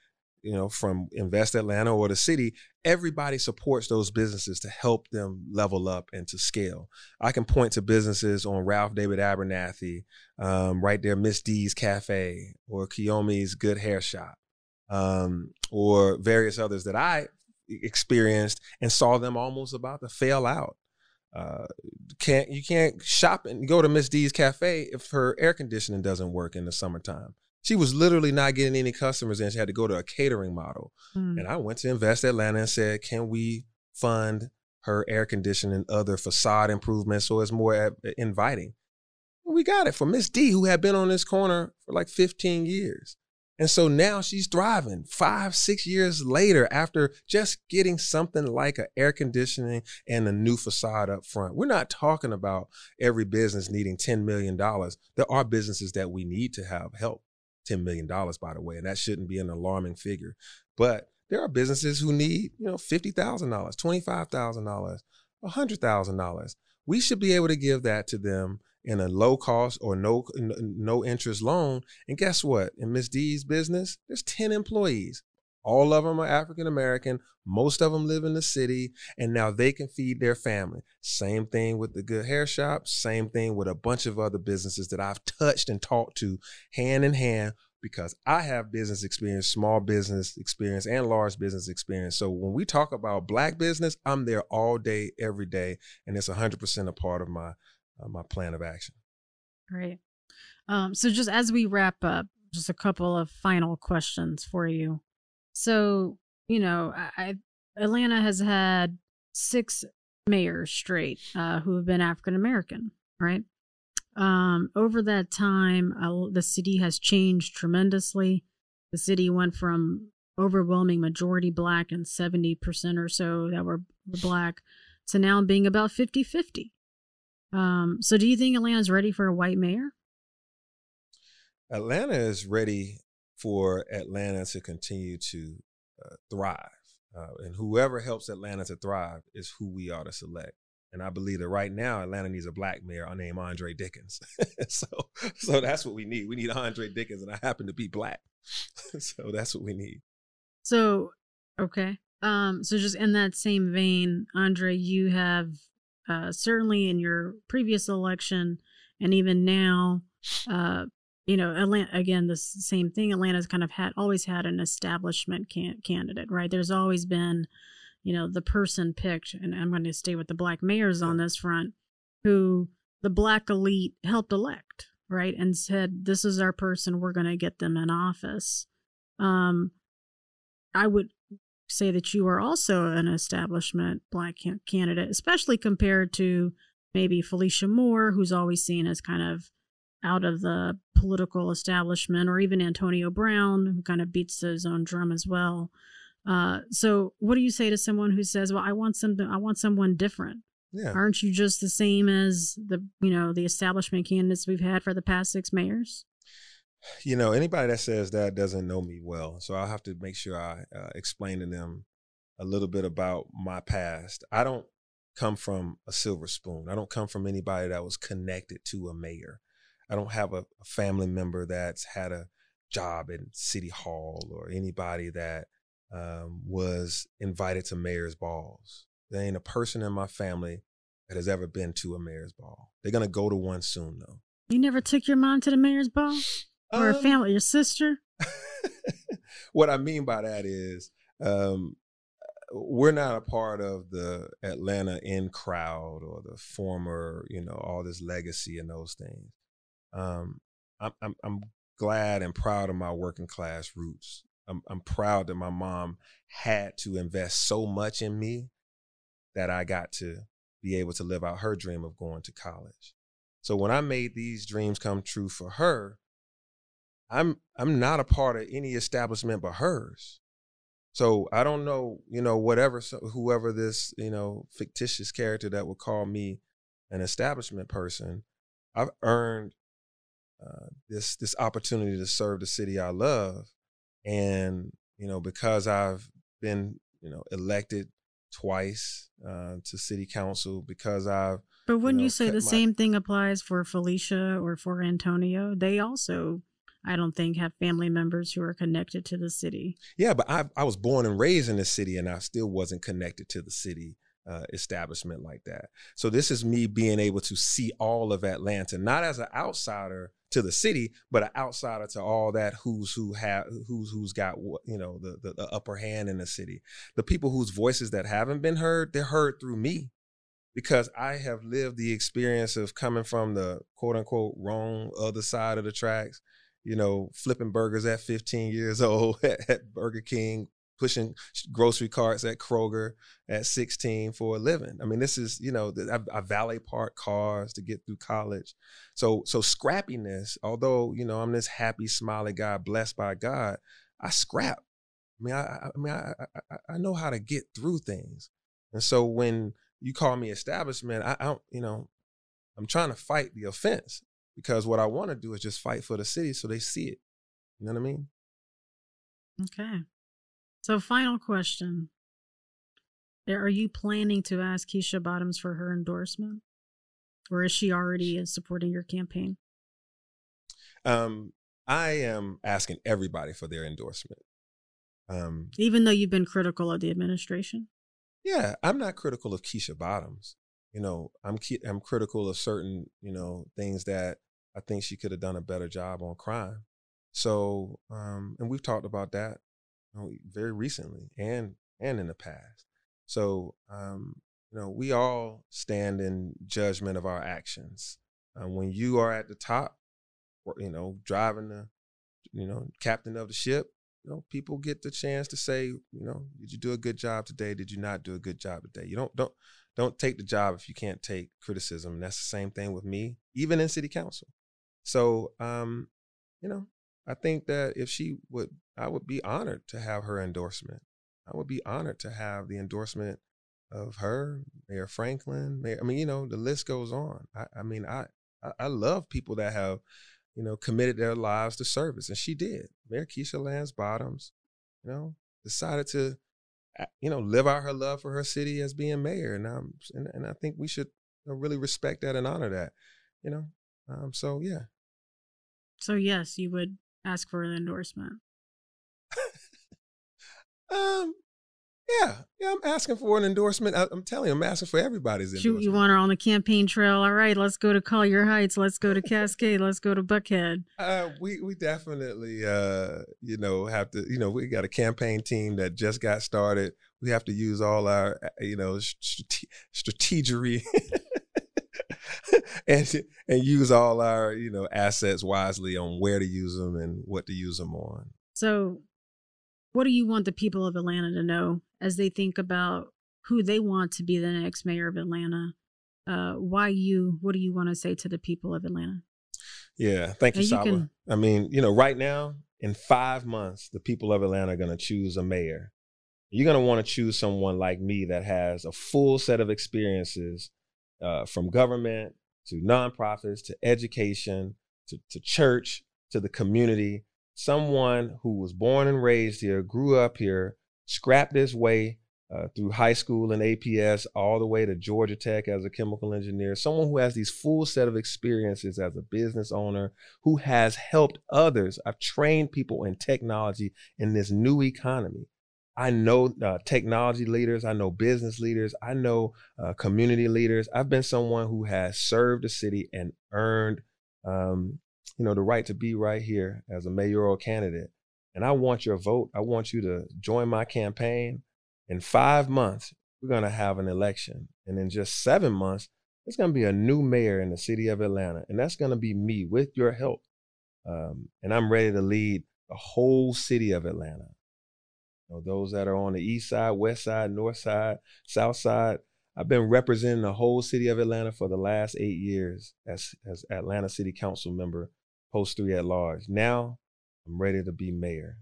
you know, from Invest Atlanta or the city, everybody supports those businesses to help them level up and to scale. I can point to businesses on Ralph David Abernathy, um, right there, Miss D's Cafe or Kiyomi's Good Hair Shop, um, or various others that I experienced and saw them almost about to fail out. Uh, can't you can't shop and go to Miss D's cafe if her air conditioning doesn't work in the summertime. She was literally not getting any customers and she had to go to a catering model. Mm. And I went to Invest Atlanta and said, "Can we fund her air conditioning and other facade improvements so it's more inviting?" We got it for Miss D, who had been on this corner for like 15 years. And so now she's thriving five, six years later after just getting something like an air conditioning and a new facade up front. We're not talking about every business needing $10 million. There are businesses that we need to have help. $10 million, by the way, and that shouldn't be an alarming figure. But there are businesses who need, you know, $50,000, $25,000, $100,000. We should be able to give that to them in a low cost or no no interest loan. And guess what? In Miss D's business, there's 10 employees. All of them are African American. Most of them live in the city, and now they can feed their family. Same thing with the Good Hair Shop. Same thing with a bunch of other businesses that I've touched and talked to hand in hand because I have business experience, small business experience, and large business experience. So when we talk about black business, I'm there all day, every day, and it's 100% a part of my uh, my plan of action. Great. Um, so just as we wrap up, just a couple of final questions for you. So you know, I, Atlanta has had six mayors straight uh, who have been African American, right? Um, over that time, uh, the city has changed tremendously. The city went from overwhelming majority black and 70% or so that were black to now being about 50 50. Um, so do you think Atlanta's ready for a white mayor? Atlanta is ready for Atlanta to continue to uh, thrive. Uh, and whoever helps Atlanta to thrive is who we ought to select. And I believe that right now Atlanta needs a black mayor named Andre Dickens. so, so that's what we need. We need Andre Dickens, and I happen to be black, so that's what we need. So, okay. Um, so just in that same vein, Andre, you have uh, certainly in your previous election and even now, uh, you know, Atlanta again, the same thing. Atlanta's kind of had always had an establishment can- candidate, right? There's always been, you know, the person picked, and I'm going to stay with the black mayors on this front, who the black elite helped elect, right, and said, "This is our person. We're going to get them in office." Um, I would say that you are also an establishment black candidate, especially compared to maybe Felicia Moore, who's always seen as kind of out of the political establishment, or even Antonio Brown, who kind of beats his own drum as well. Uh, so, what do you say to someone who says, "Well, I want some, I want someone different"? Yeah. Aren't you just the same as the you know the establishment candidates we've had for the past six mayors? You know, anybody that says that doesn't know me well. So I'll have to make sure I uh, explain to them a little bit about my past. I don't come from a silver spoon. I don't come from anybody that was connected to a mayor. I don't have a, a family member that's had a job in City Hall or anybody that um, was invited to mayor's balls. There ain't a person in my family that has ever been to a mayor's ball. They're gonna go to one soon though. You never took your mom to the mayor's ball, or a Um, family, your sister? what I mean by that is um, we're not a part of the Atlanta in crowd or the former, you know, all this legacy and those things. Um, I'm, I'm I'm glad and proud of my working class roots. I'm I'm proud that my mom had to invest so much in me that I got to be able to live out her dream of going to college. So when I made these dreams come true for her, I'm I'm not a part of any establishment but hers. So I don't know, you know, whatever whoever this, you know, fictitious character that would call me an establishment person, I've earned uh, this this opportunity to serve the city I love, and you know because I've been you know elected twice uh, to city council because I've But wouldn't know, you say the my- same thing applies for Felicia or for Antonio? They also, I don't think, have family members who are connected to the city. Yeah, but I I was born and raised in the city, and I still wasn't connected to the city uh, establishment like that. So this is me being able to see all of Atlanta, not as an outsider to the city, but an outsider to all that who's who have who's who's got you know the, the the upper hand in the city. The people whose voices that haven't been heard, they're heard through me. Because I have lived the experience of coming from the quote unquote wrong other side of the tracks you know, flipping burgers at 15 years old at, at Burger King, pushing grocery carts at Kroger at 16 for a living. I mean, this is, you know, I, I valet park cars to get through college. So, so scrappiness, although, you know, I'm this happy, smiley guy blessed by God, I scrap. I mean, I, I mean, I, I, I know how to get through things. And so when you call me establishment, I, I don't, you know, I'm trying to fight the offense because what I want to do is just fight for the city so they see it. You know what I mean? Okay. So, final question. Are you planning to ask Keisha Bottoms for her endorsement? Or is she already supporting your campaign? Um, I am asking everybody for their endorsement. Um, Even though you've been critical of the administration? yeah, I'm not critical of Keisha Bottoms. You know, I'm I'm critical of certain you know things that I think she could have done a better job on crime. So, um, and we've talked about that you know, very recently and and in the past. So, um, you know, we all stand in judgment of our actions. Uh, when you are at the top, or, you know, driving the, you know, captain of the ship, you know, people get the chance to say, you know, did you do a good job today? Did you not do a good job today? You don't don't don't take the job if you can't take criticism. And that's the same thing with me, even in city council. So, um, you know, I think that if she would, I would be honored to have her endorsement. I would be honored to have the endorsement of her, Mayor Franklin. Mayor, I mean, you know, the list goes on. I, I mean, I, I love people that have, you know, committed their lives to service, and she did. Mayor Keisha Lance Bottoms, you know, decided to, uh, you know, live out her love for her city as being mayor, and um, and, and I think we should really respect that and honor that, you know. Um, so yeah, So, yes, you would ask for an endorsement. um, yeah, yeah. I'm asking for an endorsement. I, I'm telling you, I'm asking for everybody's endorsement. you want her on the campaign trail? All right, let's go to Collier Heights. Let's go to Cascade. let's go to Buckhead. Uh, we we definitely uh you know have to you know we got a campaign team that just got started. We have to use all our uh, you know strate- strategery and and use all our you know assets wisely on where to use them and what to use them on. So, what do you want the people of Atlanta to know as they think about who they want to be the next mayor of Atlanta? Uh, why you? What do you want to say to the people of Atlanta? Yeah, thank you, you can- I mean, you know, right now, in five months, the people of Atlanta are going to choose a mayor. You're going to want to choose someone like me that has a full set of experiences uh, from government to nonprofits to education to, to church to the community. Someone who was born and raised here, grew up here, scrapped his way uh, through high school and APS all the way to Georgia Tech as a chemical engineer. Someone who has these full set of experiences as a business owner, who has helped others. I've trained people in technology in this new economy. I know uh, technology leaders, I know business leaders, I know uh, community leaders. I've been someone who has served the city and earned, um, you know, the right to be right here as a mayoral candidate. And I want your vote. I want you to join my campaign. In five months, we're going to have an election, and in just seven months, there's going to be a new mayor in the city of Atlanta, and that's going to be me with your help. Um, and I'm ready to lead the whole city of Atlanta. You know, those that are on the east side, west side, north side, south side. I've been representing the whole city of Atlanta for the last eight years as, as Atlanta City Council member, post three at large. Now I'm ready to be mayor.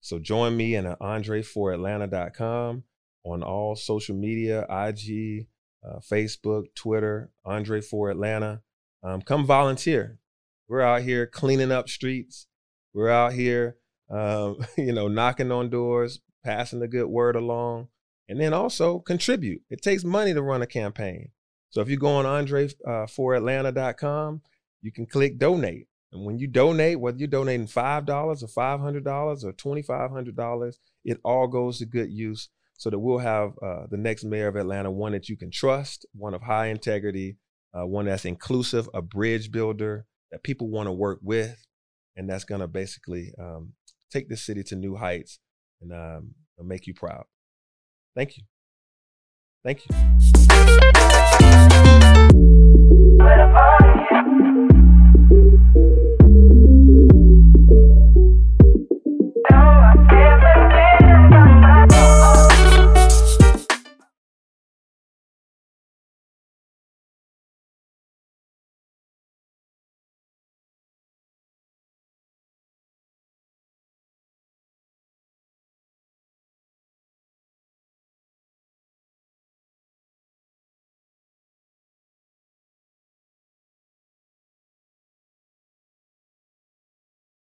So join me at andre4atlanta.com on all social media, IG, uh, Facebook, Twitter, Andre for Atlanta. Um, come volunteer. We're out here cleaning up streets. We're out here, um, you know, knocking on doors, passing the good word along, and then also contribute. It takes money to run a campaign. So if you go on andre4atlanta.com, you can click donate. And when you donate, whether you're donating $5 or $500 or $2,500, it all goes to good use so that we'll have uh, the next mayor of Atlanta, one that you can trust, one of high integrity, uh, one that's inclusive, a bridge builder that people want to work with, and that's going to basically um, take the city to new heights and um, make you proud. Thank you. Thank you.